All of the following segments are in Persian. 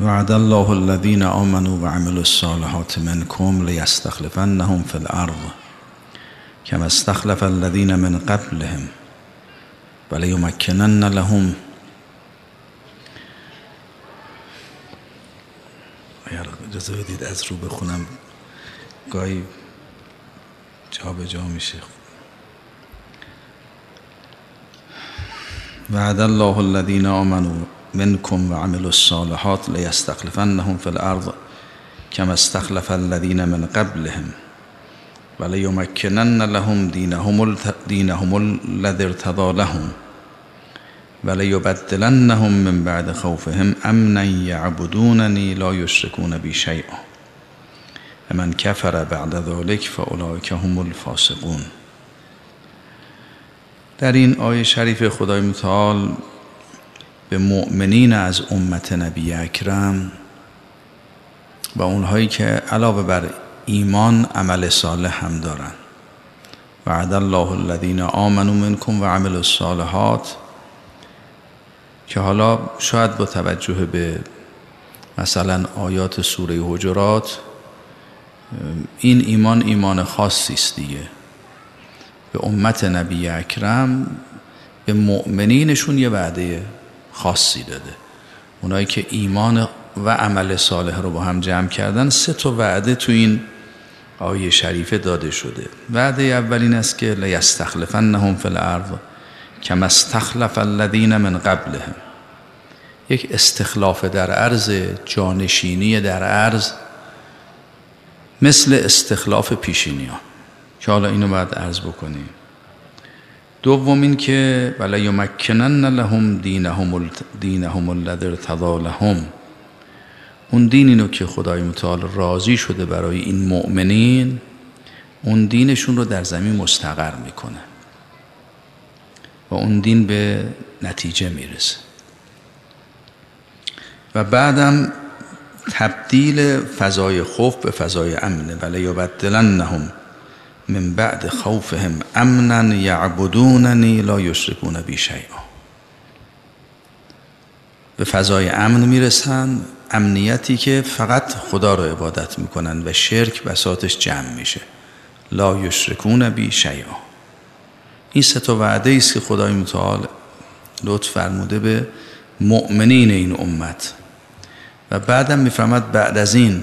وعد الله الذين آمنوا وعملوا الصالحات منكم ليستخلفنهم في الأرض كما استخلف الذين من قبلهم وليمكنن لهم اجازه بدید از رو بخونم. گاهی جا به جا میشه. وعد الله الذين آمنوا منكم وعملوا الصالحات ليستخلفنهم في الأرض كما استخلف الذين من قبلهم وليمكنن لهم دينهم, دينهم الذي ارتضى لهم وليبدلنهم من بعد خوفهم امنا يعبدونني لا يشركون بي شيئا من كفر بعد ذلك فاولئك هم الفاسقون. در این آیه شریف خدای متعال به مؤمنین از امت نبی اکرم و اونهایی که علاوه بر ایمان عمل صالح هم دارن. وعد الله الذين آمنوا منكم و عمل الصالحات که حالا شاید با توجه به مثلا آیات سوره حجرات این ایمان ایمان خاصی است دیگه. به امت نبی اکرم به مؤمنینشون یه وعده. خاصی داده. اونایی که ایمان و عمل صالح رو با هم جمع کردن سه تا وعده تو این آیه شریفه داده شده. وعده اولین است که لیستخلفنهم فی الارض کما استخلف الذین من قبلهم. یک استخلاف در عرض جانشینی در عرض مثل استخلاف پیشینی ها که حالا اینو باید عرض بکنیم. دوم این که ولا یمکنن لهم دینهم دینهم الذی ارتضى لهم. اون دین اینو که خدای متعال راضی شده برای این مؤمنین اون دینشون رو در زمین مستقر می‌کنه. و اون دین به نتیجه می‌رسه. و بعدم تبدیل فضای خوف به فضای امنه ولی یبدلنهم من بعد خوفهم امنا یعبدوننی لا یشرکون بی شیئا به فضای امن می‌رسن امنیتی که فقط خدا رو عبادت می‌کنن و شرک بساتش جمع میشه. لا یشرکون بی شیئا این سه تا وعده است که خدای متعال لطف فرموده به مؤمنین این امت. و بعدم می‌فهمد بعد از این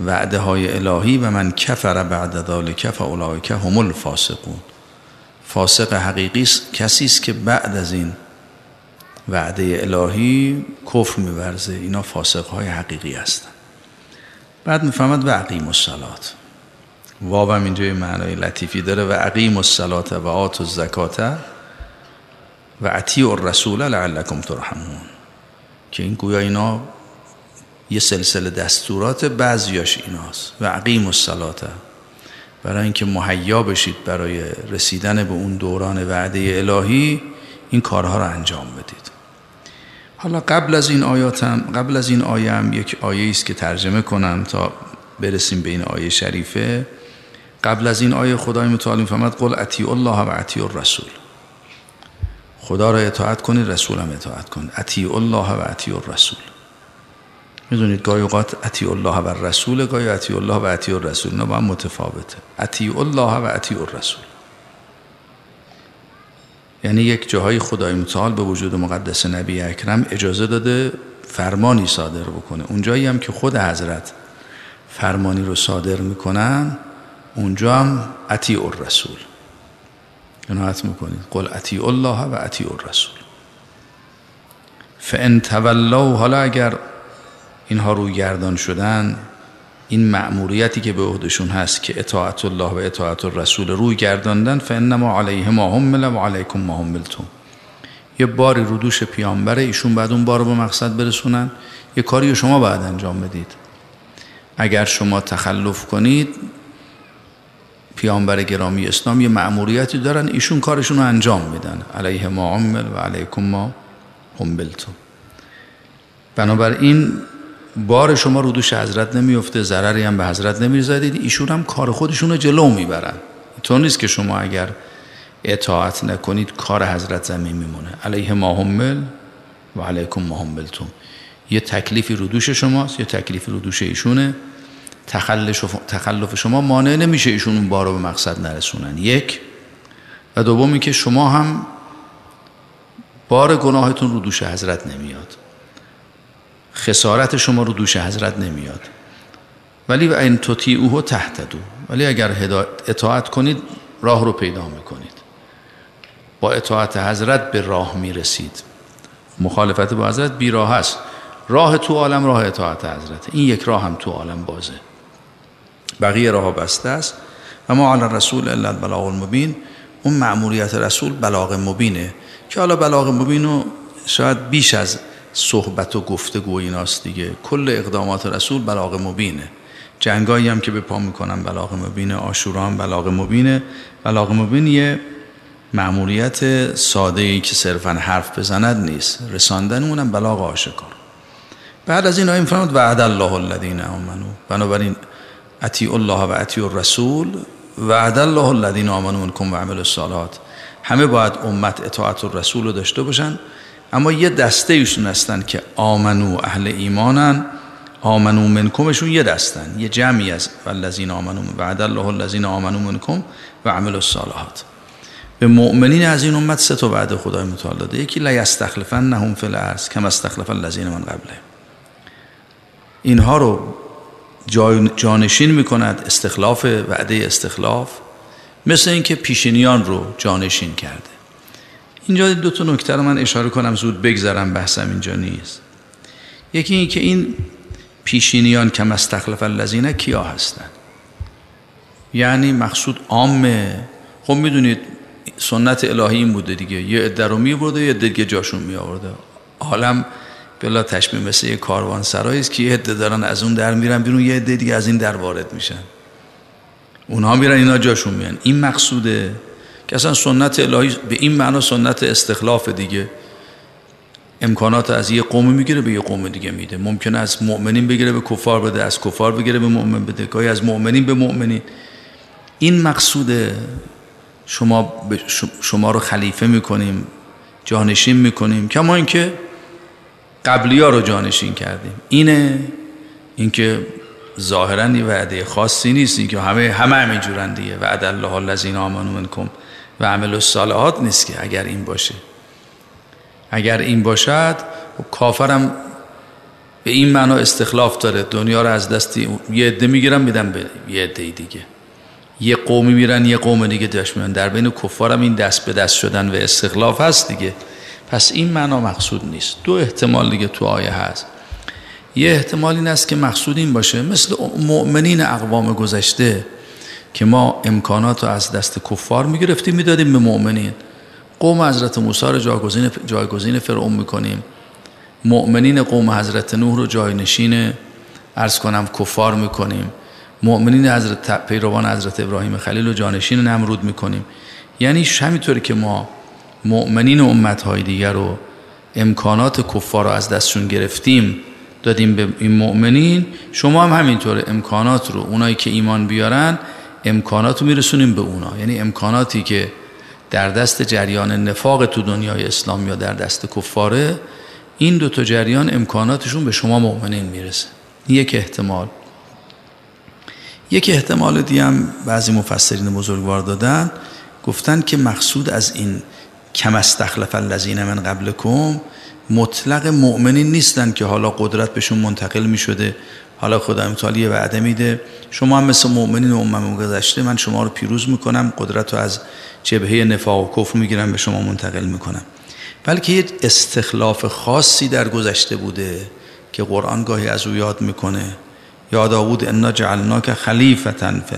وعده های الهی و من کفر بعد ذالک فاولئک هم الفاسقون. فاسق حقیقی کسی است که بعد از این وعده الهی کفر میورزه. اینا فاسق های حقیقی هستن. بعد می‌فهمد و عقیم الصلات. وابم اینجا معنای لطیفی داره. و عقیم الصلات و آت الزکات و عطیع الرسول لعلکم ترحمون. که این گویا اینا یه سلسله دستورات بعضیاش ایناست و عقیم الصلات برای اینکه مهیا بشید برای رسیدن به اون دوران وعده الهی این کارها رو انجام بدید. حالا قبل از این آیاتم قبل از این آیه هم یک آیه است که ترجمه کنم تا برسیم به این آیه شریفه. قبل از این آیه خدای متعال می‌فهمد قل اطیع الله و اطیع الرسول. خدا را اطاعت کنید رسول هم اطاعت کنید. اطیع الله و اطیع الرسول. می‌دونید گاهی اوقات اطیع الله و رسول گاهی اطیع الله و اطیع الرسول نه با هم متفاوته. اطیع الله و اطیع الرسول یعنی یک جاهای خدای متعال به وجود مقدس نبی اکرم اجازه داده فرمانی صادر بکنه. اونجایی هم که خود حضرت فرمانی رو صادر می‌کنن اونجا هم اطیع الرسول عنایت می‌کنید. قل اطیع الله و اطیع الرسول فان تولوا حالا اگر اینها روی گردان شدن این مأموریتی که به عهدشون هست که اطاعت الله و اطاعت الرسول روی گرداندن فانما علیه ما حمل و علیکم ما حملتم. یه باری رو دوش پیامبره ایشون بعد اون بار به مقصد برسونن. یه کاری شما باید انجام بدید. اگر شما تخلف کنید پیامبر گرامی اسلام یه مأموریتی دارن ایشون کارشون رو انجام میدن. علیه ما عمل و علیکم ما حملتم. بنابراین بار شما رو دوش حضرت نمیفته ضرری هم به حضرت نمی‌زدید. ایشون هم کار خودشون رو جلو می‌برن. تو نیست که شما اگر اطاعت نکنید کار حضرت زمین میمونه. علیه ما حمل و علیکم ما حملتون یه تکلیفی رو دوش شماست یه تکلیفی رو دوش ایشونه. تخلف شما مانع نمیشه ایشون اون بارو به مقصد نرسونن. یک. و دومی که شما هم بار گناهتون رو دوش حضرت نمیاد. خسارت شما رو دوش حضرت نمیاد. ولی این اوهو تحت دو ولی اگر اطاعت کنید راه رو پیدا می‌کنید. با اطاعت حضرت به راه می‌رسید. مخالفت با حضرت بیراه هست راه تو عالم راه اطاعت حضرت. این یک راه هم تو عالم بازه. بقیه راه بسته است. و ما علی رسول الا البلاغ المبین. اون معمولیت رسول بلاغ مبینه. که حالا بلاغ مبین رو شاید بیش از صحبت و گفتگو ایناست دیگه. کل اقدامات رسول بلاغ مبینه. جنگایی هم که به پا می‌کنن بلاغ مبینه آشورا هم بلاغ مبینه. بلاغ مبین یه معمولیت ساده ای که صرفا حرف بزند نیست. رساندن اونم بلاغ آشکار بعد از این آیه فرمود وعد الله الذین آمنو بنابراین اطیع الله و اطیع الرسول. وعد الله الذین آمنو منکم و عمل الصالحات. همه باید امت اطاعت الرسول رو داشته باشن. اما یه دسته ایشون هستن که آمنو اهل ایمانن. آمنو منکمشون یه دستن یه جمعی از والذین آمنو وعد الله الذین آمنو منکم و عمل الصالحات. به مؤمنین از این امت سه تا وعده خدای متعال داده. یکی لا یستخلفنهم فی الارض کما استخلف الذین من قبله. اینها رو جانشین می‌کند استخلاف وعده استخلاف مثل اینکه پیشینیان رو جانشین کرده. اینجا دو تا نکته رو من اشاره کنم زود بگذرم بحثم اینجا نیست. یکی این که این پیشینیان کم استخلف الذین کیا هستن. یعنی مقصود عامه. خب می‌دونید سنت الهی این بوده دیگه. یه عده رو میبرده یه عده دیگه جاشون می آورده عالم بلا تشبیه مثل یه کاروان سرایی است که یه عده دارن از اون در میرن بیرون یه عده دیگه از این در وارد میشن. اونها میرن اینا جاشون میان. این مقصوده. که اصلا سنت الهی به این معنا سنت استخلاف دیگه. امکانات از یه قوم می‌گیره به یه قوم دیگه میده. ممکنه از مؤمنین بگیره به کفار بده از کفار بگیره به مؤمن بده. گاهی از مؤمنین به مؤمنین. این مقصوده شما شما رو خلیفه می‌کنیم جانشین می‌کنیم کما اینکه قبلی ها رو جانشین کردیم. اینه اینکه ظاهرا یه وعده خاصی نیست اینکه همه همه همین جورن دیگه. وعد الله الذین آمنوا منکم. و عمل الصالحات نیست که اگر این باشه. اگر این باشد کافرم به این معنا استخلاف داره. دنیا رو از دستی یه عده می‌گیرن میدن به یه عده دیگه. یه قومی میرن یه قوم دیگه داشت میرن. در بین کفارم این دست به دست شدن و استخلاف هست دیگه. پس این معنا مقصود نیست. دو احتمال دیگه تو آیه هست. یه احتمال این است که مقصود این باشه. مثل مؤمنین اقوام گذشته که ما امکانات رو از دست کفار می‌گرفتیم می‌دادیم به مؤمنین. قوم حضرت موسی رو جایگزین, جایگزین فرعون می‌کنیم. مؤمنین قوم حضرت نوح رو جاینشین ارز کنم کفار می‌کنیم. مؤمنین حضرت پیروان حضرت ابراهیم خلیل رو جانشین نمرود می‌کنیم. یعنی همینطوری که ما مؤمنین امتهای دیگر رو امکانات کفار رو از دستشون گرفتیم دادیم به این مؤمنین شما هم همینطور امکانات رو اونایی که ایمان بیارن امکانات میرسونیم به اونا. یعنی امکاناتی که در دست جریان نفاق تو دنیای اسلام یا در دست کفاره این دو تا جریان امکاناتشون به شما مؤمنین می‌رسه. یک احتمال. یک احتمال دیگه هم بعضی مفسرین بزرگوار دادن. گفتن که مقصود از این کم استخلف الذین من قبلکم مطلق مؤمنین نیستن که حالا قدرت بهشون منتقل می شده حالا خدا متعال یه وعده میده. شما هم مثل مؤمنین امم گذشته من شما رو پیروز می‌کنم قدرت رو از جبهه نفاق و کفر می‌گیرم به شما منتقل می‌کنم. بلکه یه استخلاف خاصی در گذشته بوده که قرآن گاهی از او یاد می‌کنه. یا داود انا جعلناک خلیفتا فی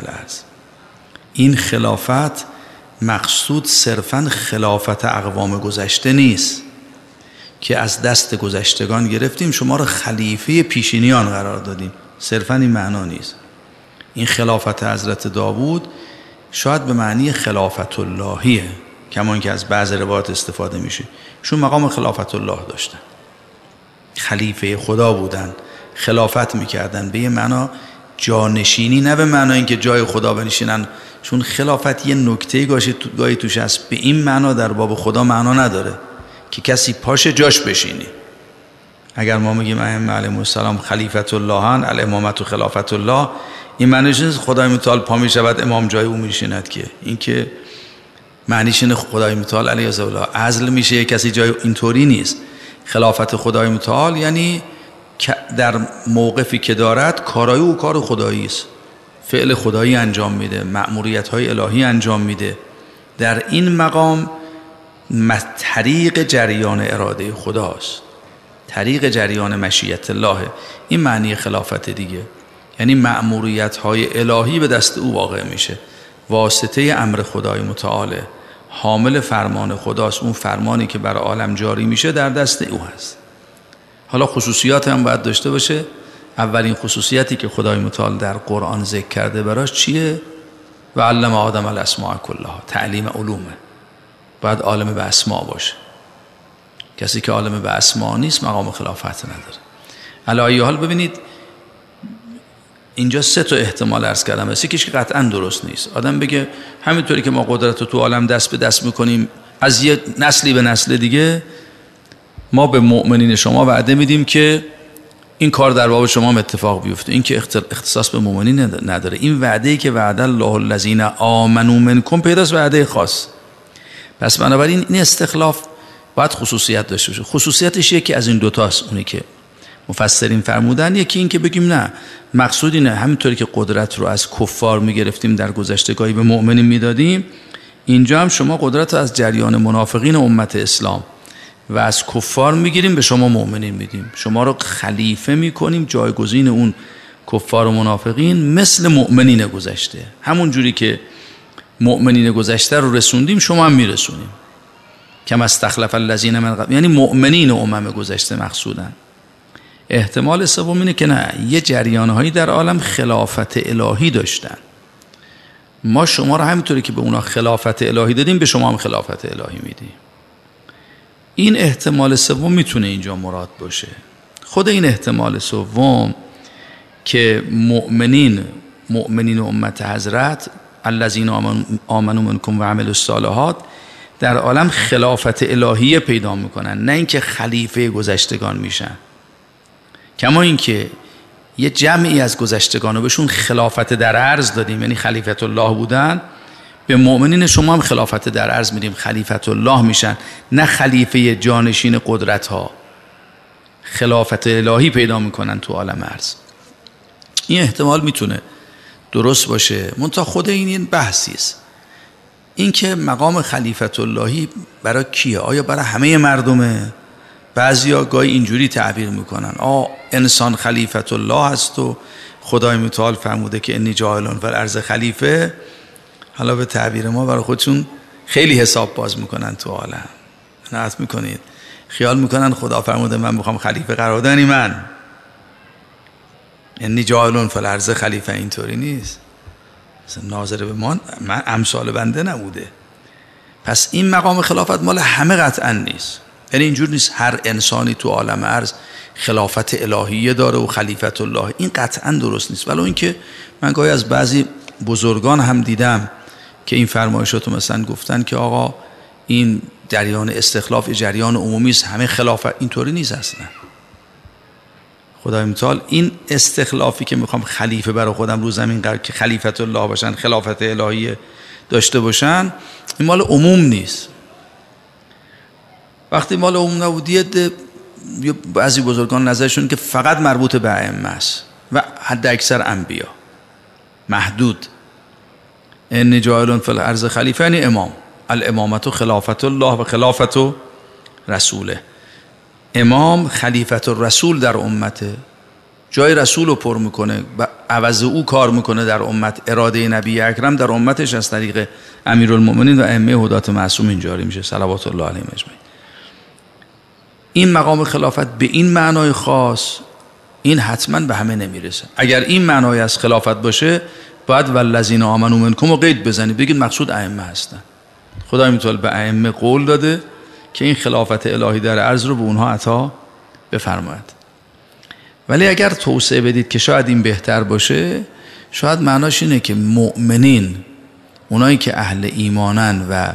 این خلافت مقصود صرفا خلافت اقوام گذشته نیست. که از دست گذشتگان گرفتیم شما رو خلیفه پیشینیان قرار دادیم. صرفا این معنا نیست. این خلافت حضرت داوود شاید به معنی خلافت اللهیه کمان که از بعض روایات استفاده میشه. شون مقام خلافت الله داشتن. خلیفه خدا بودن خلافت می‌کردن. به یه معنا جانشینی نه به معنا اینکه جای خدا بنشینن. چون خلافت یه نکته گاهی توش هست. به این معنا در باب خدا معنا نداره. که کسی پاش جاش بشینی. اگر ما میگیم ائمه علیهم السلام خلیفت اللهن الامامت و خلافت الله این معنیش نیست خدای متعال پا می‌شود امام جای او میشیند که. این که معنیش اینه خدای متعال علیه الله عزل میشه یه کسی جای اینطوری نیست. خلافت خدای متعال یعنی در موقفی که دارد کارای او کار خدایی است. فعل خدایی انجام میده مأموریت های الهی انجام میده. در این مقام طریق جریان اراده خداست. طریق جریان مشیت الله. این معنی خلافت دیگه. یعنی مأموریت های الهی به دست او واقع میشه. واسطه امر خدای متعاله حامل فرمان خداست. اون فرمانی که بر عالم جاری میشه در دست او هست. حالا خصوصیات هم باید داشته باشه. اولین خصوصیتی که خدای متعال در قرآن ذکر کرده براش چیه؟ و علم آدم الاسماء کلها. تعلیم علومه. باید عالم به اسما باشه. کسی که عالم به اسما نیست مقام خلافت نداره. علایه حال ببینید اینجا سه تا احتمال ارز کردم. یکیش که قطعا درست نیست. آدم بگه همینطوری که ما قدرت رو تو عالم دست به دست می‌کنیم از یه نسلی به نسل دیگه ما به مؤمنین شما وعده میدیم که این کار در باب شما اتفاق بیفته. این که اختصاص به مؤمنین نداره. این وعده ای که وعده الله الذین آمنوا منکم پیداست وعده خاص. پس بنابراین این استخلاف باید خصوصیت داشته باشه. خصوصیتش یکی از این دوتاست اونی که مفسرین فرمودن یکی این که بگیم نه مقصود اینه. همینطوری که قدرت رو از کفار می‌گرفتیم در گذشتگاهی به مؤمنین می‌دادیم. اینجا هم شما قدرت رو از جریان منافقین امت اسلام و از کفار می‌گیریم به شما مؤمنین میدیم. شما رو خلیفه می‌کنیم جایگزین اون کفار و منافقین مثل مؤمنین گذشته. همون جوری که مؤمنین گذشته رو رسوندیم شما هم میرسونیم. کم استخلف الذین من قبل یعنی مؤمنین امم گذشته مقصودن. احتمال سوم اینه که نه یه جریانهایی در عالم خلافت الهی داشتن. ما شما رو همینطوری که به اونا خلافت الهی دادیم به شما هم خلافت الهی میدیم. این احتمال سوم می‌تونه اینجا مراد باشه. خود این احتمال سوم که مؤمنین مؤمنین امت حضرت الذین آمنوا منکم و عملوا الصالحات در عالم خلافت الهیه پیدا می‌کنن نه اینکه خلیفه گذشتگان میشن. کما اینکه یه جمعی از گذشتگان رو بهشون خلافت در عرض دادیم یعنی خلیفت الله بودن. به مؤمنین شما هم خلافت در عرض میدیم خلیفت الله میشن نه خلیفه جانشین قدرت ها خلافت الهی پیدا می‌کنن تو عالم عرض. این احتمال می‌تونه درست باشه. منتها خود این این بحثی است. اینکه مقام خلیفت اللهی برای کیه؟ آیا برای همه مردمه؟ بعضیا گاهی اینجوری تعبیر می‌کنن. آ انسان خلیفت الله هست و خدای متعال فرموده که انی جاهلون فر ارز خلیفه. حالا به تعبیر ما برای خودشون خیلی حساب باز می‌کنن تو عالم. نعت می‌کنید. خیال می‌کنن خدا فرموده من می‌خوام خلیفه قرار دانی من. یعنی جاهلون فل ارز خلیفه اینطوری نیست. ناظر به ما من امثال بنده نبوده. پس این مقام خلافت مال همه قطعا نیست. یعنی اینجور نیست هر انسانی تو عالم عرض خلافت الهیه داره و خلیفت الله. این قطعا درست نیست. ولی اینکه من گاهی از بعضی بزرگان هم دیدم که این فرمایشات مثلا گفتن که آقا این جریان استخلاف جریان عمومی است همه خلافت اینطوری نیست اصلا. خدای متعال این استخلافی که می‌خوام خلیفه برای خودم رو زمین قرار که خلیفت الله باشن خلافت الهی داشته باشن این مال عموم نیست. وقتی مال عموم نبودیه بعضی بزرگان نظرشون که فقط مربوط به ائمه است و حد اکثر انبیا. محدود. ان جاهلون فی الارض خلیفه یعنی امام. الامامت و خلافت الله و خلافت رسوله. امام خلیفت رسول در امته. جای رسول رو پر می‌کنه. و عوض او کار می‌کنه در امت. اراده نبی اکرم در امتش از طریق امیرالمومنین و ائمه هدات معصومین جاری میشه. صلوات الله علیهم اجمعین. این مقام خلافت به این معنای خاص این حتما به همه نمی‌رسه. اگر این معنای از خلافت باشه باید والذین آمنوا منکم و قید بزنید. بگید مقصود ائمه هستن. خدای میتوال به ائمه قول داده. که این خلافت الهی در عرض رو به اونها عطا بفرماید. ولی اگر توسعه بدید که شاید این بهتر باشه شاید معناش اینه که مؤمنین اونایی که اهل ایمانن و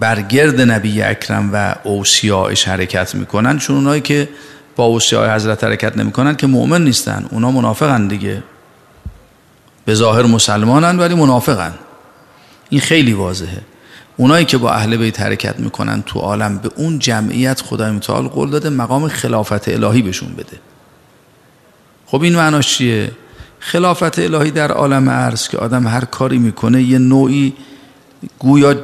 برگرد نبی اکرم و اوسیایش حرکت می‌کنن چون اونایی که با اوسیای حضرت حرکت نمی‌کنن که مؤمن نیستن. اونا منافقن دیگه. به ظاهر مسلمانن ولی منافقن. این خیلی واضحه. اونایی که با اهل بیت حرکت می‌کنن تو عالم به اون جمعیت خدای متعال قول داده مقام خلافت الهی بهشون بده. خب این معناش چیه؟ خلافت الهی در عالم عرض که آدم هر کاری می‌کنه یه نوعی گویا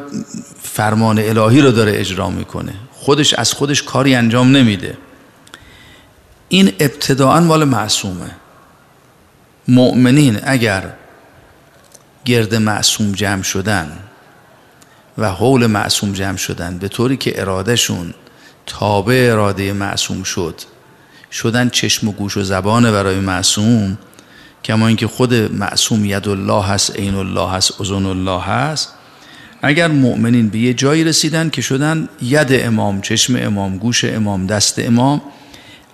فرمان الهی رو داره اجرا می‌کنه. خودش از خودش کاری انجام نمیده. این ابتداعا مال معصومه. مؤمنین اگر گرد معصوم جمع شدن و حول معصوم جمع شدن به طوری که ارادهشون تابع اراده معصوم شد. شدن چشم و گوش و زبان برای معصوم کما اینکه خود معصوم ید الله هست عین الله هست اذن الله هست. اگر مؤمنین به یه جایی رسیدن که شدن ید امام چشم امام گوش امام دست امام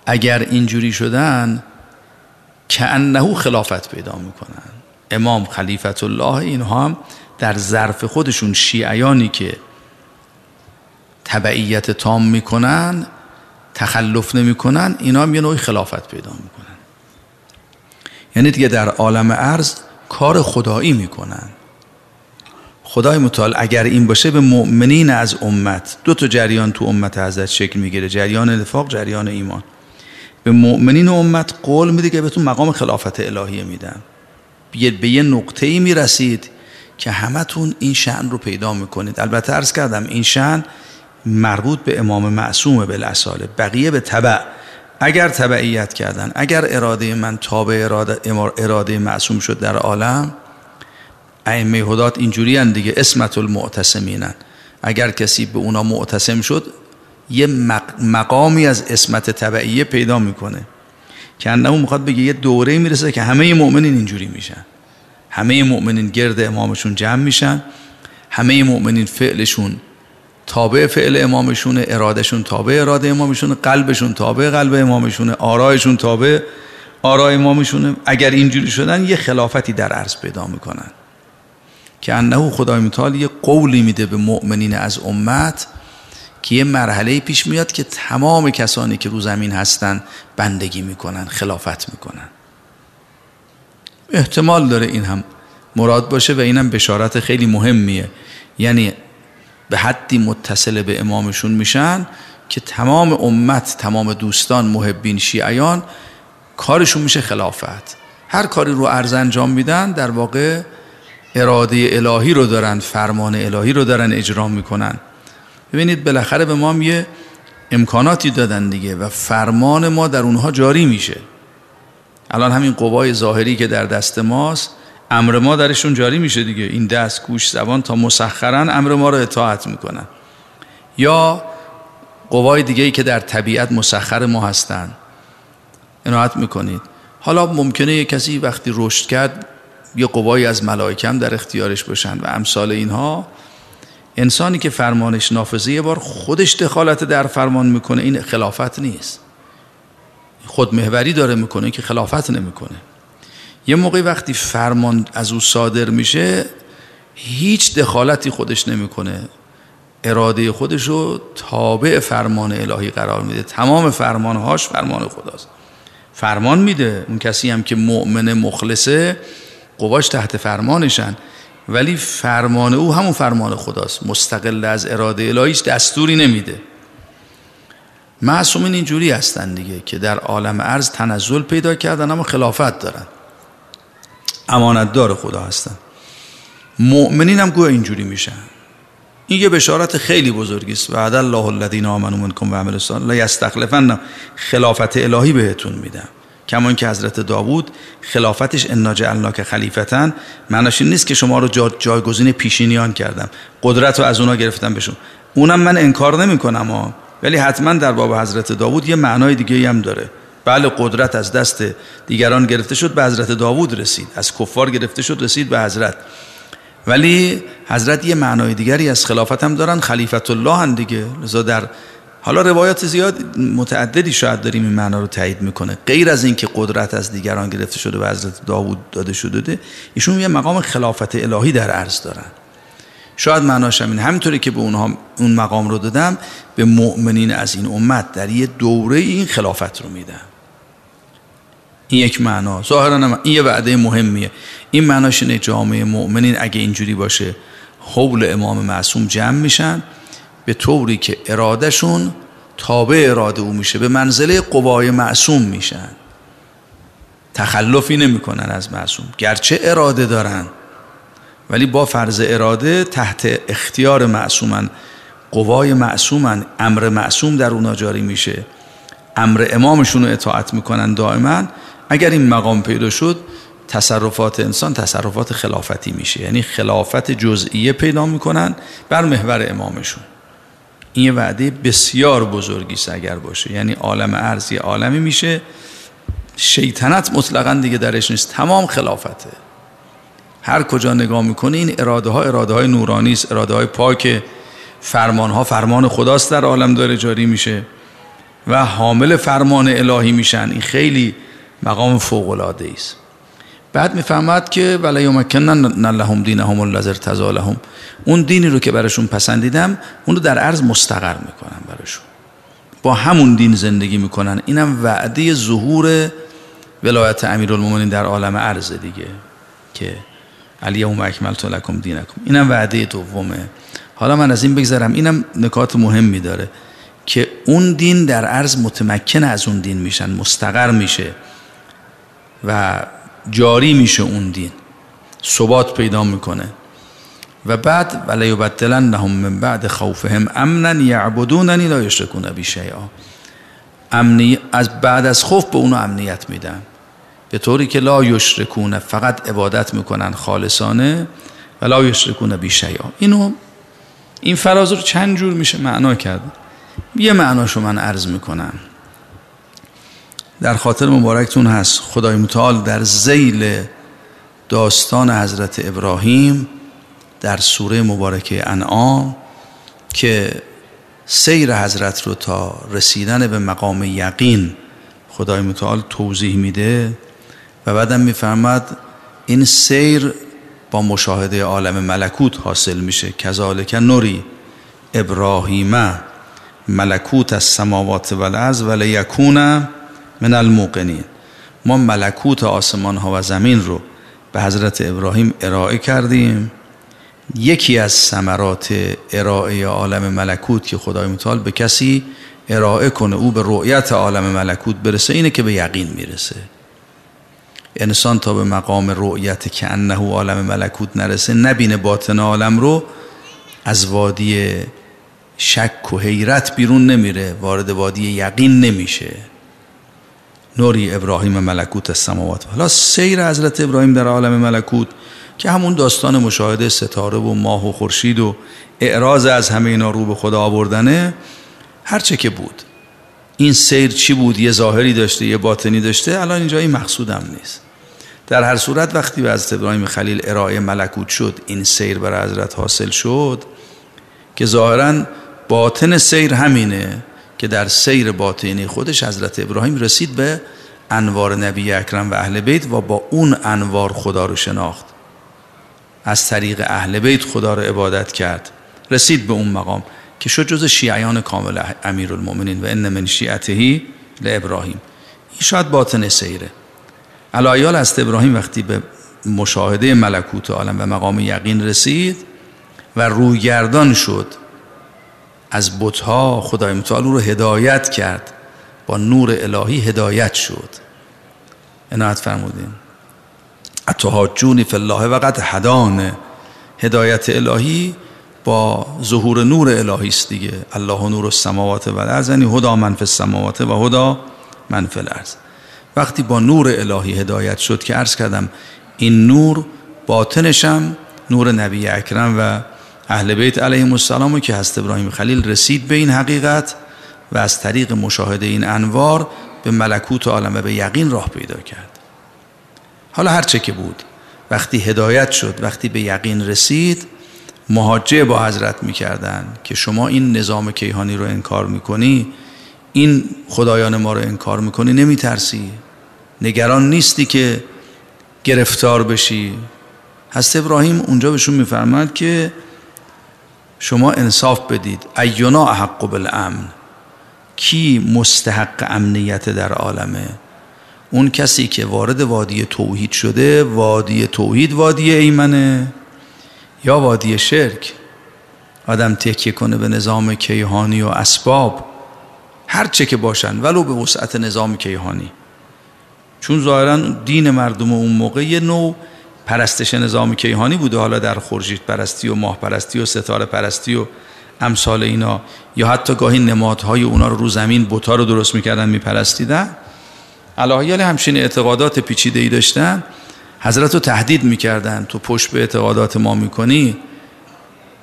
اگر اینجوری شدن که انهو خلافت پیدا می‌کنن. امام خلیفت الله اینها هم در ظرف خودشون شیعیانی که تبعیت تام می‌کنن تخلف نمی‌کنن اینا هم یه نوعی خلافت پیدا می‌کنن. یعنی دیگه در عالم عرض کار خدایی می‌کنن. خدای متعال اگر این باشه به مؤمنین از امت دو تا جریان تو امت حضرت شکل می‌گیره جریان نفاق جریان ایمان. به مؤمنین امت قول میده که بهتون مقام خلافت الهیه میدن. به یه نقطه ای می‌رسید که همتون این شعن رو پیدا می‌کنید. البته ارز کردم این شعن مربوط به امام معصوم بالاصاله بقیه به تبع اگر تبعیت کردن اگر اراده من تابع اراده, اراده معصوم شد در عالم ائمه هدات اینجوری دیگه اسمت المعتصمینن اگر کسی به اونا معتصم شد یه مقامی از اسمت تبعیه پیدا می‌کنه. که انمون می‌خواد بگه یه دوره می‌رسه که همه مؤمنین اینجوری میشن. همه مؤمنین گرد امامشون جمع میشن. همه مؤمنین فعلشون تابع فعل امامشون ارادهشون تابع اراده امامشون قلبشون تابع قلب امامشون آرایشون تابع آرای امامشونه. اگر اینجوری شدن یه خلافتی در عرض پیدا می‌کنن. که انه خدای متعال یه قولی میده به مؤمنین از امت که یه مرحله پیش میاد که تمام کسانی که رو زمین هستن بندگی می‌کنن خلافت می‌کنن. احتمال داره این هم مراد باشه و اینم بشارت خیلی مهمیه. یعنی به حدی متصل به امامشون میشن که تمام امت تمام دوستان محبین شیعیان کارشون میشه خلافت. هر کاری رو ارز انجام میدن در واقع اراده الهی رو دارن فرمان الهی رو دارن اجرا می‌کنن. ببینید بالاخره به ما یه امکاناتی دادن دیگه و فرمان ما در اونها جاری میشه. الان همین قوای ظاهری که در دست ماست امر ما درشون جاری میشه دیگه. این دست گوش زبان تا مسخرن امر ما رو اطاعت می‌کنن. یا قوای دیگه ای که در طبیعت مسخر ما هستن. عنایت می‌کنید. حالا ممکنه یه کسی وقتی رشد کرد یه قوایی از ملائکم در اختیارش باشن و امثال اینها. انسانی که فرمانش نافذه یه بار خودش دخالت در فرمان می‌کنه این خلافت نیست. خود محوری داره می‌کنه که خلافت نمی‌کنه. یه موقعی وقتی فرمان از او صادر میشه هیچ دخالتی خودش نمی‌کنه. اراده خودش رو تابع فرمان الهی قرار میده. تمام فرمانهاش فرمان خداست. فرمان میده. اون کسی هم که مؤمن مخلصه قواش تحت فرمانشن. ولی فرمان او همون فرمان خداست. مستقل از اراده الهیش دستوری نمیده. معصومین اینجوری هستن دیگه که در عالم عرض تنزل پیدا کردن اما خلافت دارن. امانت دار خدا هستن. مؤمنین هم گویا اینجوری میشن. این یه بشارت خیلی بزرگی است. وعد الله الذین آمنوا منکم و عملوا الصالحات. لا یستخلفن خلافت الهی بهتون میدم. کما که حضرت داوود خلافتش انا جعلناک خلیفتن معناش این نیست که شما رو جا جایگزین پیشینیان کردم. قدرت رو از اونا گرفتم بشون اونم من انکار نمی کنم ولی حتما در باب حضرت داوود یه معنای دیگه هم داره. بله قدرت از دست دیگران گرفته شد به حضرت داوود رسید. از کفار گرفته شد رسید به حضرت. ولی حضرت یه معنای دیگری از خلافت هم دارن خلیفت الله هم دیگه. لذا در حالا روایات زیاد متعددی شاید داریم این معنا رو تایید می‌کنه. غیر از اینکه قدرت از دیگران گرفته شده و حضرت داوود داده شده ده ایشون یه مقام خلافت الهی در عرض دارن. شاید معناش این همینطوری که به اونها اون مقام رو دادم به مؤمنین از این امت در یه دوره این خلافت رو میدم این یک معنا. ظاهرا این یه وعده مهمیه. این معناش اینه جامعه مؤمنین اگه اینجوری باشه حول امام معصوم جمع میشن به طوری که ارادهشون تابع اراده او میشه به منزله قوای معصوم میشن. تخلفی نمی‌کنن از معصوم. گرچه اراده دارن. ولی با فرض اراده تحت اختیار معصومن قوای معصومن امر معصوم در اونا جاری میشه. امر امامشون رو اطاعت می‌کنن دائما. اگر این مقام پیدا شد تصرفات انسان تصرفات خلافتی میشه. یعنی خلافت جزئیه پیدا می‌کنن بر محور امامشون. این یه وعده بسیار بزرگی اگر باشه. یعنی عالم ارزی عالمی میشه. شیطنت مطلقا دیگه درش نیست. تمام خلافته. هر کجا نگاه می‌کنه این اراده ها اراده های نورانی است اراده های پاک فرمان ها فرمان خداست در عالم داره جاری میشه و حامل فرمان الهی میشن. این خیلی مقام فوق العاده است. بعد می‌فهمد که ولا یمکنن لهم دینهم الذی ارتضى اون دینی رو که براشون پسندیدم اون رو در عرض مستقر می‌کنم براشون. با همون دین زندگی می‌کنن. اینم وعده ظهور ولایت امیرالمومنین در عالم عرض دیگه که الیوم اکملت لکم دینکم. اینم وعده دومه. حالا من از این بگذرم. اینم نکات مهمی داره که اون دین در عرض متمکن از اون دین میشن مستقر میشه و جاری میشه اون دین. ثبات پیدا می‌کنه. و بعد ولی یبدلنهم من بعد خوفهم امنا یعبدوننی لا یشرکون بی امنی از بعد از خوف به اونو امنیت میدن. به طوری که لا یشرکون فقط عبادت می‌کنن خالصانه و لا یشرکون بی شیئا اینو این فراز رو چند جور میشه معنا کرد؟ یه معناشو من عرض می‌کنم. در خاطر مبارکتون هست خدای متعال در زیل داستان حضرت ابراهیم در سوره مبارکه انعام که سیر حضرت رو تا رسیدن به مقام یقین خدای متعال توضیح میده. و بعدم میفرماد این سیر با مشاهده عالم ملکوت حاصل میشه. کذالک نوری ابراهیم ملکوت از سماوات و الارض ولیکون من الموقنین. ما ملکوت آسمان ها و زمین رو به حضرت ابراهیم ارائه کردیم. یکی از ثمرات ارائه عالم ملکوت که خدای متعال به کسی ارائه کنه او به رؤیت عالم ملکوت برسه اینه که به یقین می‌رسه. انسان تا به مقام رؤیت که انه عالم ملکوت نرسه نبینه باطن عالم رو از وادی شک و حیرت بیرون نمیره وارد وادی یقین نمیشه. نوری ابراهیم ملکوت السماوات حالا سیر حضرت ابراهیم در عالم ملکوت که همون داستان مشاهده ستاره و ماه و خورشید و اعراض از همه اینا رو به خدا آوردنه هرچه که بود. این سیر چی بود؟ یه ظاهری داشته یه باطنی داشته الان اینجا این مقصودم نیست. در هر صورت وقتی به حضرت ابراهیم خلیل ارائه ملکوت شد این سیر بر حضرت حاصل شد که ظاهرا باطن سیر همینه که در سیر باطنی خودش حضرت ابراهیم رسید به انوار نبی اکرم و اهل بیت و با اون انوار خدا رو شناخت. از طریق اهل بیت خدا رو عبادت کرد. رسید به اون مقام که شد جز شیعیان کامل امیر المومنین و ان من شیعتهی لابراهیم. این شاید باطن سیره. علایال است ابراهیم وقتی به مشاهده ملکوت عالم و مقام یقین رسید و رویگردان شد از بتها خدای متعال رو هدایت کرد با نور الهی هدایت شد. عنایت فرمودین. اتحاجونی فی الله و قد هدان هدایت الهی با ظهور نور الهی است دیگه. الله نور السماوات و الارض یعنی هدا من فی السماوات و هدا من فی الارض. وقتی با نور الهی هدایت شد که عرض کردم این نور باطنشم نور نبی اکرم و اهل بیت علیهم السلام که هست ابراهیم خلیل رسید به این حقیقت و از طریق مشاهده این انوار به ملکوت عالم و به یقین راه پیدا کرد. حالا هر چه که بود وقتی هدایت شد وقتی به یقین رسید مهاجه با حضرت می‌کردن که شما این نظام کیهانی رو انکار می‌کنی این خدایان ما رو انکار می‌کنی نمیترسی؟ نگران نیستی که گرفتار بشی. هست ابراهیم اونجا بهشون میفرماد که شما انصاف بدید. ایونا احق بالامن. کی مستحق امنیت در عالمه؟ اون کسی که وارد وادی توحید شده وادی توحید وادی ایمنه یا وادی شرک؟ آدم تکیه کنه به نظام کیهانی و اسباب. هر چه که باشن ولو به وسعت نظام کیهانی. چون ظاهرا دین مردم اون موقع یه نوع پرستش نظام کیهانی بوده. حالا در خورشید پرستی و ماه پرستی و ستاره پرستی و امثال اینا. یا حتی گاهی نمادهای اونا رو رو زمین بوتا رو درست می‌کردن میپرستیدن. الهیال همچین اعتقادات پیچیده ای داشتن. حضرت رو تهدید می‌کردن. تو پشت به اعتقادات ما می‌کنی؟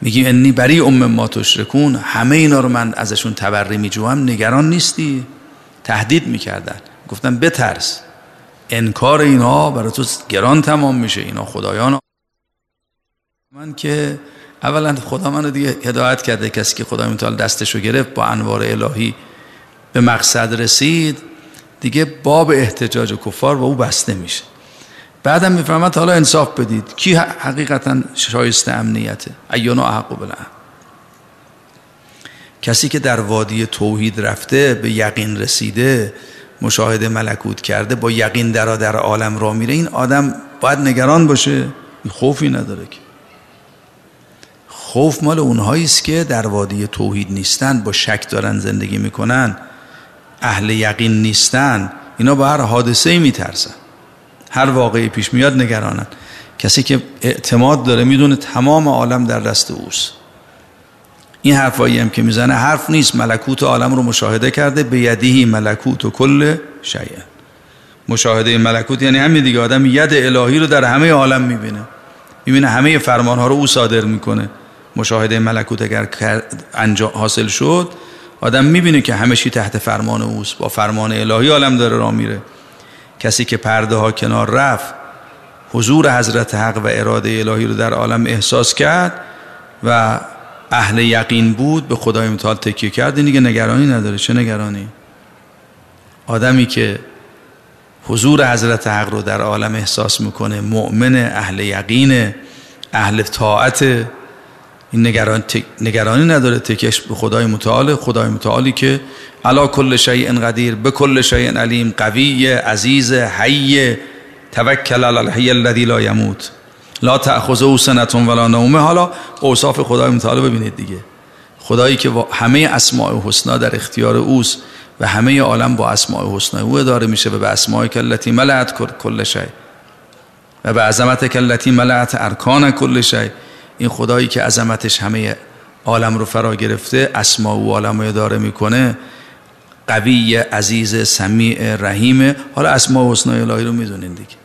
میگی انی بری ام ما تشرکون. همه اینا رو من ازشون تبری میجوام. نگران نیستی؟ تهدید می‌کردن. گفتن بترس. انکار اینا برای تو گران تمام میشه اینا خدایان. من که اولا خدا منو دیگه هدایت کرده کسی که خدا متعال دستشو گرفت با انوار الهی به مقصد رسید دیگه باب احتجاج و کفار با او بسته میشه. بعدم میفرماد حالا انصاف بدید. کی حقیقتا شایسته امنیته ایانا احق بلن کسی که در وادی توحید رفته به یقین رسیده مشاهده ملکوت کرده با یقین درا در عالم را میره. این آدم باید نگران باشه. خوفی نداره که. خوف مال اونهایی است که در وادی توحید نیستن با شک دارن زندگی می‌کنن. اهل یقین نیستن. اینا با هر حادثه ای میترسن. هر واقعی پیش میاد نگرانن. کسی که اعتماد داره می‌دونه تمام عالم در دست اوست. این حرفایی هم که می‌زنه حرف نیست ملکوت عالم رو مشاهده کرده به یدیهی ملکوت و کل شیء. مشاهده ملکوت یعنی همین دیگه آدم ید الهی رو در همه عالم می‌بینه. می‌بینه همه فرمان ها رو او صادر می‌کنه. مشاهده ملکوت اگر انجام حاصل شد آدم می‌بینه که همه چی تحت فرمان اوست. با فرمان الهی عالم داره را میره. کسی که پرده ها کنار رفت حضور حضرت حق و اراده الهی رو در عالم احساس کرد و اهل یقین بود به خدای متعال تکیه کرد دیگه نگرانی نداره. چه نگرانی؟ آدمی که حضور حضرت حق رو در عالم احساس می‌کنه مؤمن اهل یقین اهل طاعت این نگران نگرانی نداره تکش به خدای متعال خدای متعالی که علا کل شیء قدیر به کل شیء علیم قوی عزیز حی توکل علی الحی الذی لا یموت. لا تأخذه سنتون ولا نومه. حالا اوصاف خدای متعال ببینید دیگه. خدایی که همه اسماء حسنا در اختیار اوست و همه عالم با اسماء حسنا او اداره میشه و به اسماء کلتی ملعت کل شی. و به عظمت کلتی ملعت ارکان کل شی. این خدایی که عظمتش همه عالم رو فرا گرفته اسما و عالم رو اداره می‌کنه قوی عزیز سمیع رحیم. حالا اسما و حسنای الهی رو می‌دونین دیگه.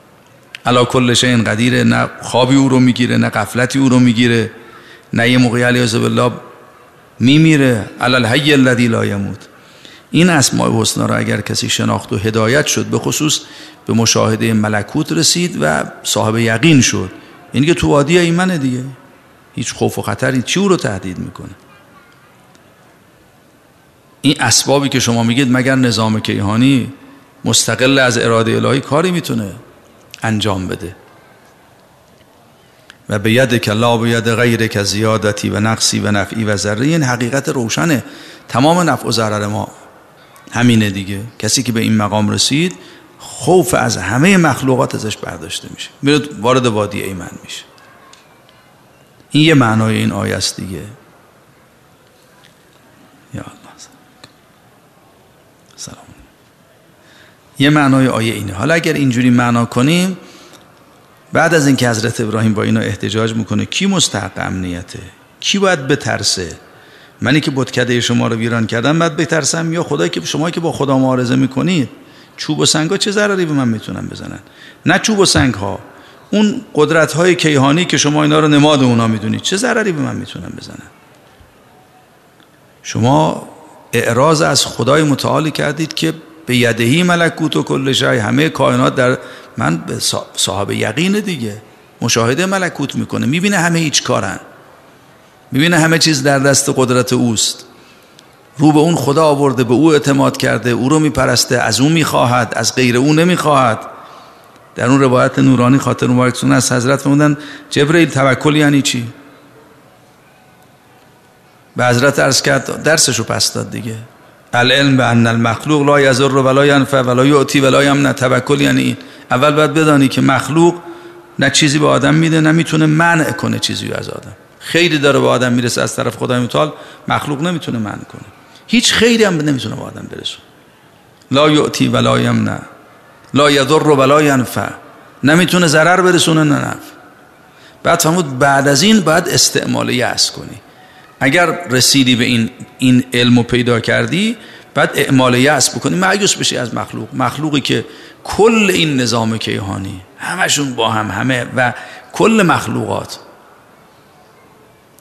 علا کل این قدیره. نه خوابی او رو می‌گیره نه قفلتی او رو می‌گیره نه یه موقعی علیه بالله میمیره. علال الحی الذی لا یموت. این اسماء حسنا را اگر کسی شناخت و هدایت شد به خصوص به مشاهده ملکوت رسید و صاحب یقین شد. این که تو وادی ایمنه دیگه. هیچ خوف و خطری. چی او رو تهدید می‌کنه؟ این اسبابی که شما میگید مگر نظام کیهانی مستقل از اراده الهی کاری می‌تونه؟ انجام بده. و به ید که لا به ید غیر که زیادتی و نقصی و نفعی و ذره این حقیقت روشنه. تمام نفع و ضرر ما همینه دیگه. کسی که به این مقام رسید خوف از همه مخلوقات ازش برداشته میشه. میره وارد وادی ایمن میشه. این یه معنای این آیه است دیگه یا الله سلام یه معنای آیه اینه. حالا اگر اینجوری معنا کنیم بعد از اینکه حضرت ابراهیم با اینا احتجاج می‌کنه کی مستحق امنیته؟ کی باید بترسه؟ منی که بتکده شما رو ویران کردم بعد بترسم یا خدایی که شما که با خدا معارضه می‌کنید؟ چوب و سنگ ها چه ضرری به من می‌تونن بزنن؟ نه چوب و سنگ ها. اون قدرت های کیهانی که شما اینا رو نماد اونا می‌دونید چه ضرری به من می‌تونن بزنن؟ شما اعراض از خدای متعالی کردید که به یدهی ملکوت و کل شای همه کائنات در من صاحب یقین دیگه. مشاهده ملکوت می‌کنه. می‌بینه همه هیچ کارن. می‌بینه همه چیز در دست قدرت اوست. رو به اون خدا آورده به او اعتماد کرده او رو میپرسته از او می‌خواهد از غیر او نمی‌خواهد. در اون روایت نورانی خاطر مبارکتون از حضرت فرمودن جبرئیل توکل یعنی چی؟ به حضرت ارز کرد درسشو پس داد دیگه. العلم به ان المخلوق لا یضر ولا ینفع ولا یعطی ولا یمنع توکل. یعنی این اول باید بدانی که مخلوق نه چیزی به آدم میده نه می‌تونه منع کنه چیزی از آدم. خیلی داره به آدم می‌رسه از طرف خدای متعال مخلوق نمی‌تونه منع کنه. هیچ خیری هم نمی‌تونه به آدم برسونه لا یعطی ولا یمنع لا یضر ولا ینفع. نمی‌تونه ضرر برسونه نه نفع. بعد فهمود بعد از این باید استعمال یأس کنی. اگر رسیدی به این این علمو پیدا کردی بعد اعمال یأس بکنی معیوس بشی از مخلوق. مخلوقی که کل این نظام کیهانی همشون با هم همه و کل مخلوقات.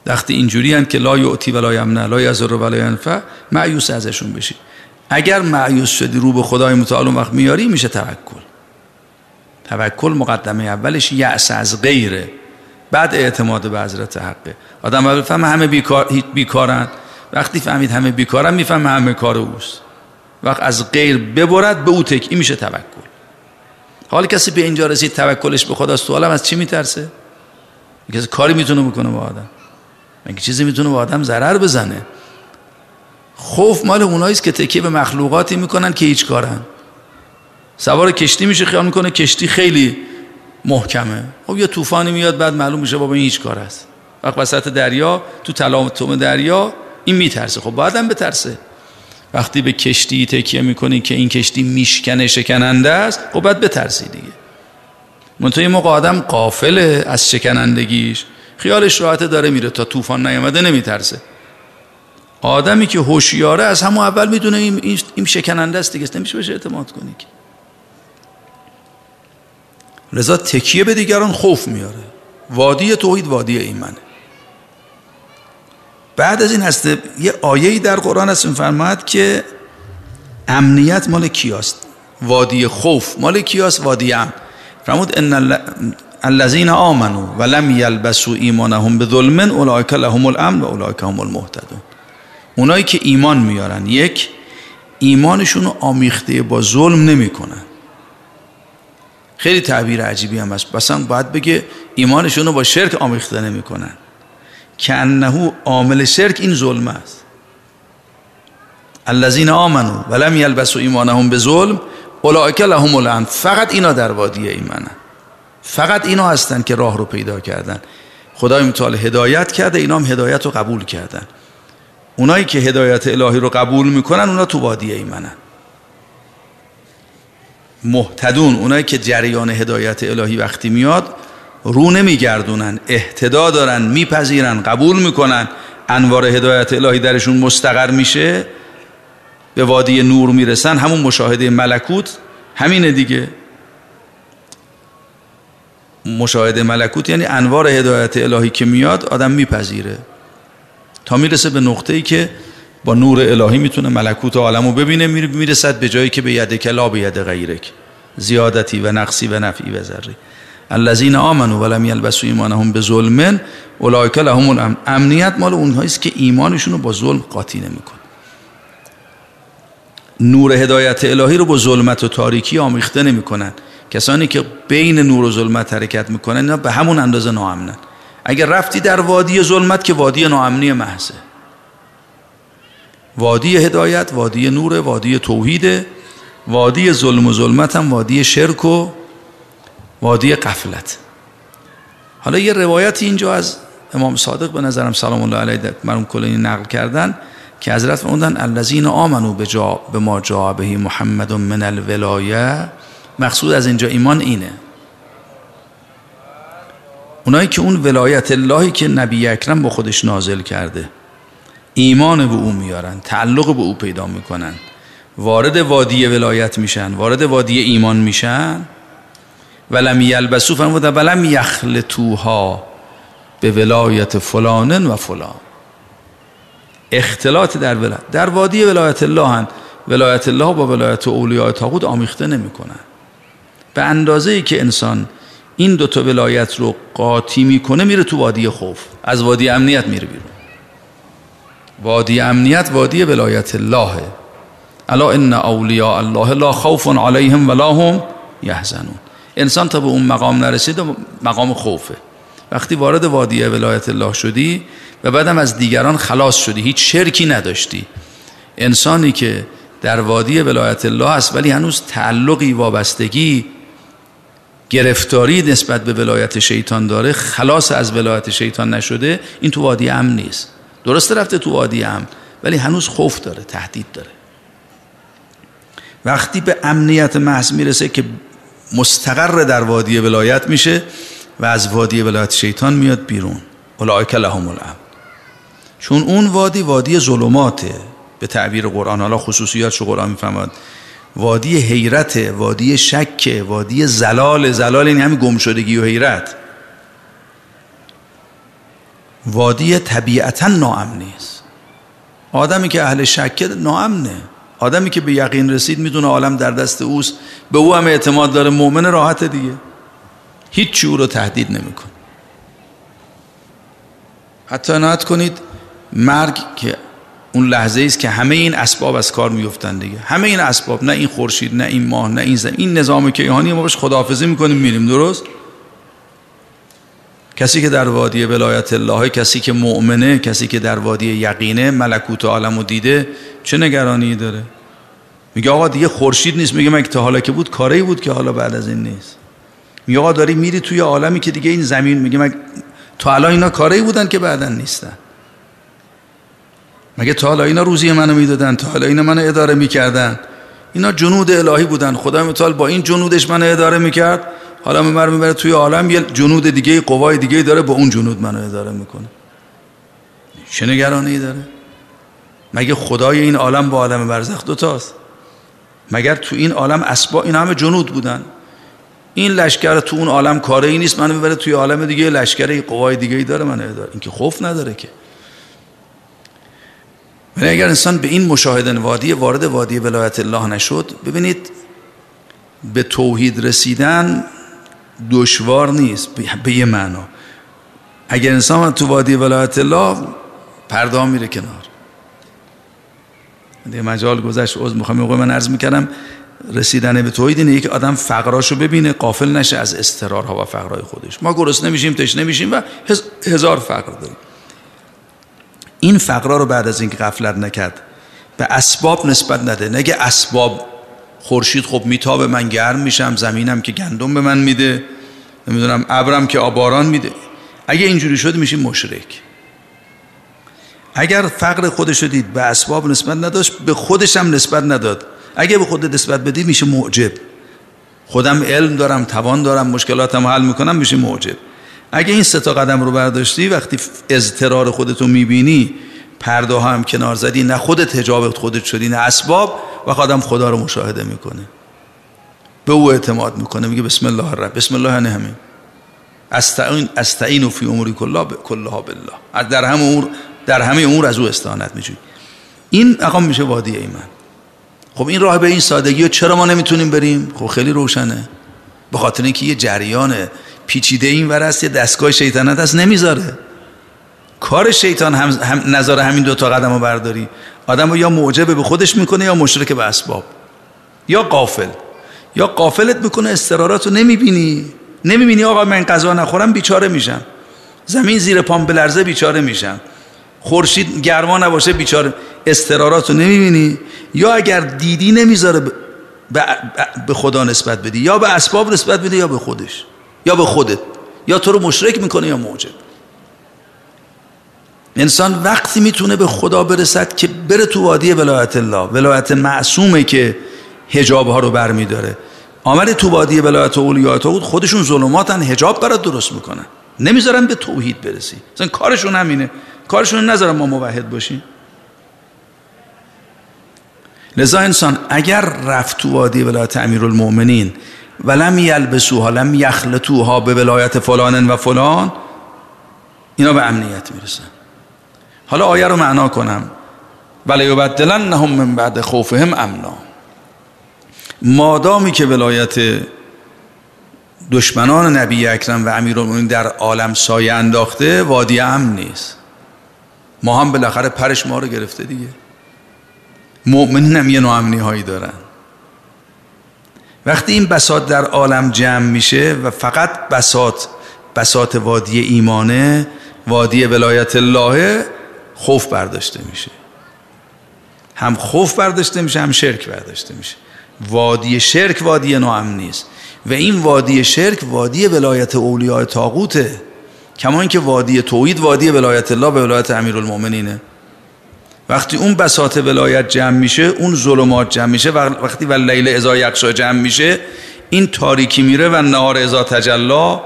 وقتی اینجوری هن که لا یعطی ولا یمنع لا یضر ولا ینفع معیوس ازشون بشی. اگر معیوس شدی رو به خدای متعال وقت میاری میشه توکل. توکل مقدمه اولش یأس از غیره. بعد اعتماد به حضرت حقه. آدم فهم همه بیکار بیکارن وقتی فهمید همه بیکارن میفهم همه کار اوست. وقت از غیر ببرد به او تکی میشه توکل. حال کسی به اینجا رسید توکلش به خداست تو عالم از چی میترسه؟ کسی کاری می‌تونه بکنه با آدم. مگه چیزی می‌تونه با آدم ضرر بزنه؟ خوف مال اوناییست که تکیه به مخلوقاتی می‌کنن که هیچ کارن. سوار کشتی میشه خیال می‌کنه کشتی خیلی محکمه. خب یه طوفانی میاد بعد معلوم میشه بابا این هیچ کار است وقت وسط دریا تو تلاطم دریا این میترسه. خب باید هم بترسه. وقتی به کشتی تکیه می‌کنی که این کشتی میشکنه شکننده است خب باید بترسی دیگه. منتها یه موقع آدم قافله از شکنندگیش. خیالش راحت داره میره. تا طوفان نیامده نمیترسه. آدمی که هوشیاره از همون اول می‌دونه این, این شکننده است دیگه. نمیشه بهش اعتماد کنی که. لذا تکیه به دیگران خوف میاره. وادی توحید وادی ایمنه بعد از این هست یه آیه‌ای در قرآن هست فرماید که امنیت مال کیاست؟ وادی خوف مال کیاست؟ وادی امن. فرمود ان الذين آمنوا ولم يلبسوا ایمانهم بظلم اولئک لهم الامن و هم المهتدون. اونایی که ایمان میارن یک ایمانشون رو آمیخته با ظلم نمی‌کنن. خیلی تعبیر عجیبی هم هست. مثلا باید بگه ایمانشون رو با شرک آمیخته نمی‌کنن. که انه عامل شرک این ظلم است. الذین آمنوا ولم یلبسوا ایمانهم به ظلم اولئک لهم الامن فقط اینا در وادی ایمانن فقط اینا هستن که راه رو پیدا کردن. خدای متعال هدایت کرده اینا هم هدایت رو قبول کردن. اونایی که هدایت الهی رو قبول می‌کنن اونا تو وادی ایمنن. محتدون اونایی که جریان هدایت الهی وقتی میاد رو نمیگردونن احتدا دارن میپذیرن قبول می‌کنن انوار هدایت الهی درشون مستقر میشه به وادی نور می‌رسن. همون مشاهده ملکوت همینه دیگه. مشاهده ملکوت یعنی انوار هدایت الهی که میاد آدم میپذیره. تا می‌رسه به نقطه ای که با نور الهی می‌تونه ملکوت عالم رو ببینه می‌رسد به جایی که به ید کلا به ید غیرک زیادتی و نقصی و نفعی و ذری الذین آمنوا ولم یلبسوا ایمانهم بظلم اولئک لهم الامن. امنیت مال اونهایی که ایمانشون رو با ظلم قاطی نمی‌کنه نور هدایت الهی رو با ظلمت و تاریکی آمیخته نمی‌کنن. کسانی که بین نور و ظلمت حرکت می‌کنن اینا به همون اندازه ناامنن. اگر رفتی در وادی ظلمت که وادی ناامنی محضه. وادی هدایت وادی نور وادی توحید وادی ظلم و ظلمت هم وادی شرک و وادی قفلت حالا یه روایتی اینجا از امام صادق به نظرم سلام الله علیه مرحوم کلینی نقل کردن که حضرت فرمودن الذین آمنو به به ما جا بهی محمد من الولایه. مقصود از اینجا ایمان اینه. اونایی که اون ولایت اللهی که نبی اکرم با خودش نازل کرده. ایمان به او میارن تعلق به او پیدا می‌کنن. وارد وادی ولایت میشن وارد وادی ایمان میشن. ولم یلبسو فرمود ولم یخلطوها به ولایت فلانن و فلان. اختلاط در ولایت در وادی ولایت الله هن. ولایت الله با ولایت اولیاء تاغوت آمیخته نمی‌کنن. به اندازه ای که انسان این دوتا ولایت رو قاطی می‌کنه میره تو وادی خوف. از وادی امنیت میره بیرون. وادی امنیت وادی ولایت اللهه. الا ان اولیاء الله لا خوف علیهم ولا هم یحزنون. انسان تا به اون مقام نرسیده مقام خوفه. وقتی وارد وادی ولایت الله شدی و بعدم از دیگران خلاص شدی هیچ شرکی نداشتی. انسانی که در وادی ولایت الله است ولی هنوز تعلقی وابستگی گرفتاری نسبت به ولایت شیطان داره خلاص از ولایت شیطان نشده این تو وادی امن نیست. درسته رفته تو وادی امن ولی هنوز خوف داره تهدید داره. وقتی به امنیت محض می‌رسه که مستقر در وادی ولایت میشه و از وادی ولایت شیطان میاد بیرون. اولئک لهم الامن. چون اون وادی وادی ظلماته به تعبیر قرآن. حالا خصوصیات شو قرآن می‌فهمد وادی حیرت وادی شک وادی زلال. زلال این همین گمشدگی و حیرت. وادی طبیعتا ناامنی است آدمی که اهل شکه ناامنه. آدمی که به یقین رسید می‌دونه عالم در دست اوست. به او هم اعتماد داره. مؤمن راحت دیگه. هیچ او رو تهدید نمیکن حتی عنایت کنید مرگ که اون لحظه است که همه این اسباب از کار میفتن دیگه. همه این اسباب نه این خورشید نه این ماه نه این زمین این نظام کیهانی ما باش خداحافظی می‌کنیم میریم. درست؟ کسی که در وادی ولایت الله کسی که مؤمنه کسی که در وادی یقینه ملکوت عالم و دیده چه نگرانی داره؟ میگه آقا دیگه خورشید نیست. میگه مگه تا حالا که بود کاری بود که حالا بعد از این نیست. میگه آقا داری میری توی عالمی که دیگه این زمین میگه مگه تا حالا اینا کاری بودن که بعدا نیستن. مگه تا حالا اینا روزی منو می‌دادن؟ تا حالا اینا منو اداره می‌کردن؟ اینا جنود الهی بودن. خدا متعال با این جنودش منو اداره می‌کرد؟ حالا من می‌بره توی عالم یه جنود دیگه قوای دیگه داره با اون جنود منو اداره می‌کنه. چه نگرانی داره؟ مگه خدای این عالم با عالم برزخ دوتاست؟ مگر تو این عالم اسبا این همه جنود بودن. این لشکر تو اون عالم کاری ای نیست منو می‌بره توی عالم دیگه لشکر قوای دیگه ای داره منو اداره این که خوف نداره که. ولی اگر انسان به این مشاهده وادی وارد وادی ولایت الله نشد ببینید به توحید رسیدن دشوار نیست به یه معنا. اگر انسان تو وادی ولایت الله پرده میره کنار. دیگه مجال گذشت عذر می‌خوام. موقع من عرض می‌کردم رسیدن به توحید اینه که آدم فقراشو ببینه قافل نشه از استرارها و فقرهای خودش. ما گرسنه میشیم تشنه میشیم و هزار فقر داریم. این فقرا رو بعد از اینکه غفلت نکرد به اسباب نسبت نده. نگه اسباب خورشید خب میتابه من گرم میشم زمینم که گندم به من میده نمی‌دونم ابرم که آباران میده. اگه اینجوری شد میشیم مشرک. اگر فقر خودش دید به اسباب نسبت نداشت به خودش هم نسبت نداد. اگه به خود نسبت بدی میشه معجب. خودم علم دارم توان دارم مشکلاتم حل می‌کنم میشه معجب. اگه این سه تا قدم رو برداشتی وقتی اضطرار خودتو می‌بینی پرده هم کنار زدی نه خودت هجاب خودت شدی نه اسباب و آدم خدا رو مشاهده می‌کنه. به او اعتماد می‌کنه میگه بسم الله الرحمن بسم الله نه همین. استعین استعین فی امور کلها کلها بالله. در همه امور در همه امور از او استعانت میجوی این اقام میشه وادی ایمن خب این راه به این سادگی و چرا ما نمی‌تونیم بریم؟ خب خیلی روشنه. به خاطر اینکه یه جریان پیچیده این ور است یه دستگاه شیطنت هست نمی‌ذاره. کار شیطان هم, هم نظر همین دو تا قدم رو برداری. آدم رو یا معجبه به خودش می‌کنه یا مشرک به اسباب. یا قافل یا قافلت می‌کنه استرارات رو نمی‌بینی. نمی‌بینی آقا من غذا نخورم بیچاره میشم. زمین زیر پام بلرزه بیچاره میشم. خورشید گرما نباشه بیچاره. استرارات رو نمی‌بینی. یا اگر دیدی نمی‌ذاره به خدا نسبت بدی یا به اسباب نسبت بدی یا به خودش. یا به خودت. یا تو رو مشرک می‌کنه یا موجب انسان وقتی می‌تونه به خدا برسد که بره تو وادی ولایت الله. ولایت معصومه که هجاب ها رو برمیداره. آمده تو وادی ولایت اولیاء بود خودشون ظلماتن هجاب برات درست می‌کنن. نمی‌ذارن به توحید برسی. مثلا کارشون همینه. کارشون نذارن ما موحد باشیم. لذا انسان اگر رفت تو وادی ولایت امیرالمؤمنین ولم یلبسوها لم یخلطوها به ولایت فلان و فلان اینا به امنیت می‌رسن. حالا آیه رو معنا کنم. ولی نهم من بعد خوفهم امنا. مادامی که ولایت دشمنان نبی اکرم و امیرالمومنین در عالم سایه انداخته وادی امن نیست. ما هم بالاخره پرش ما رو گرفته دیگه. مؤمنین هم یه نوع هایی دارن. وقتی این بساط در عالم جمع میشه و فقط بساط بسات وادی ایمانه وادی ولایت الله خوف برداشته میشه. هم خوف برداشته میشه هم شرک برداشته میشه. وادی شرک وادی ناامن نیست. و این وادی شرک وادی ولایت اولیاء تاغوته کما اینکه وادی توحید وادی ولایت الله به ولایت امیرالمومنینه وقتی اون بساط ولایت جمع میشه اون ظلمات جمع میشه. وقتی و لیل ازا یقشا جمع میشه این تاریکی میره و نهار ازا تجلا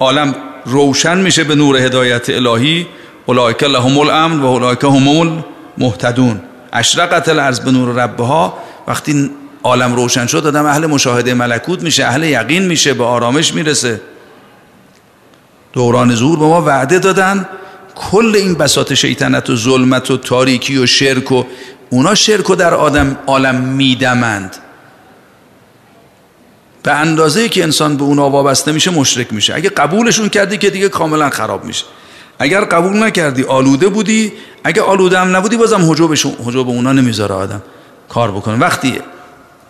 عالم روشن میشه به نور هدایت الهی. اولئک لهم الامن و اولئک هم المهتدون. اشرقت الارض به نور ربها. وقتی عالم روشن شد آدم اهل مشاهده ملکوت میشه اهل یقین میشه به آرامش می‌رسه. دوران ظهور به ما وعده دادن. کل این بساط شیطنت و ظلمت و تاریکی و شرک و اونا شرک و در آدم عالم میدمند. به اندازه که انسان به اونا وابسته میشه مشرک میشه. اگه قبولشون کردی که دیگه کاملا خراب میشه. اگر قبول نکردی آلوده بودی اگه آلوده هم نبودی بازم حجوبشون حجوب اونا نمی‌ذاره آدم. کار بکنه وقتی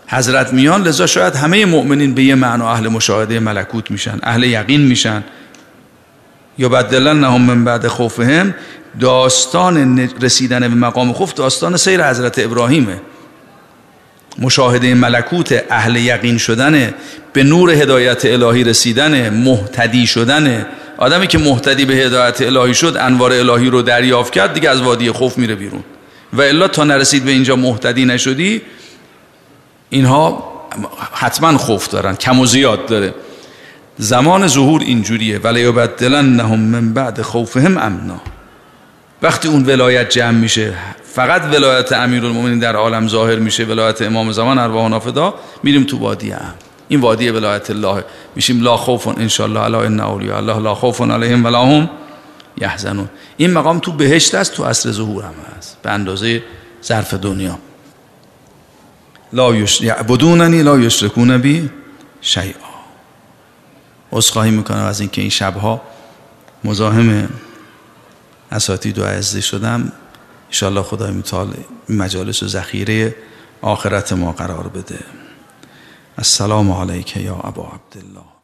حضرت میان لذا شاید همه مؤمنین به یه معنا اهل مشاهده ملکوت میشن اهل یقین میشن. یا بدلن نهم من بعد خوفهم. داستان رسیدن به مقام خوف داستان سیر حضرت ابراهیمه. مشاهده ملکوت اهل یقین شدن به نور هدایت الهی رسیدن محتدی شدن آدمی که محتدی به هدایت الهی شد انوار الهی رو دریافت کرد دیگه از وادی خوف میره بیرون. و الا تا نرسید به اینجا محتدی نشدی اینها حتما خوف دارن کم و زیاد داره. زمان ظهور اینجوریه. ولی نهم من بعد خوفهم امنا. وقتی اون ولایت جمع میشه فقط ولایت امیرالمومنین در عالم ظاهر میشه ولایت امام زمان ارواح نافدا میریم تو وادی هم این وادی ولایت الله. میشیم لا خوف ان شاء الله علی ان اولیاء الله لا خوف علیهم ولا هم یحزنون. این مقام تو بهشت است تو عصر ظهور هم هست. به اندازه ظرف دنیا. لا یعبدوننی لا یشرکون بی شیئا. عذرخواهی می‌کنم از اینکه این شبها مزاحم اساتید و عزیز شدم. انشاءالله خدای متعال مجالس و ذخیره آخرت ما قرار بده. السلام علیک یا ابا عبدالله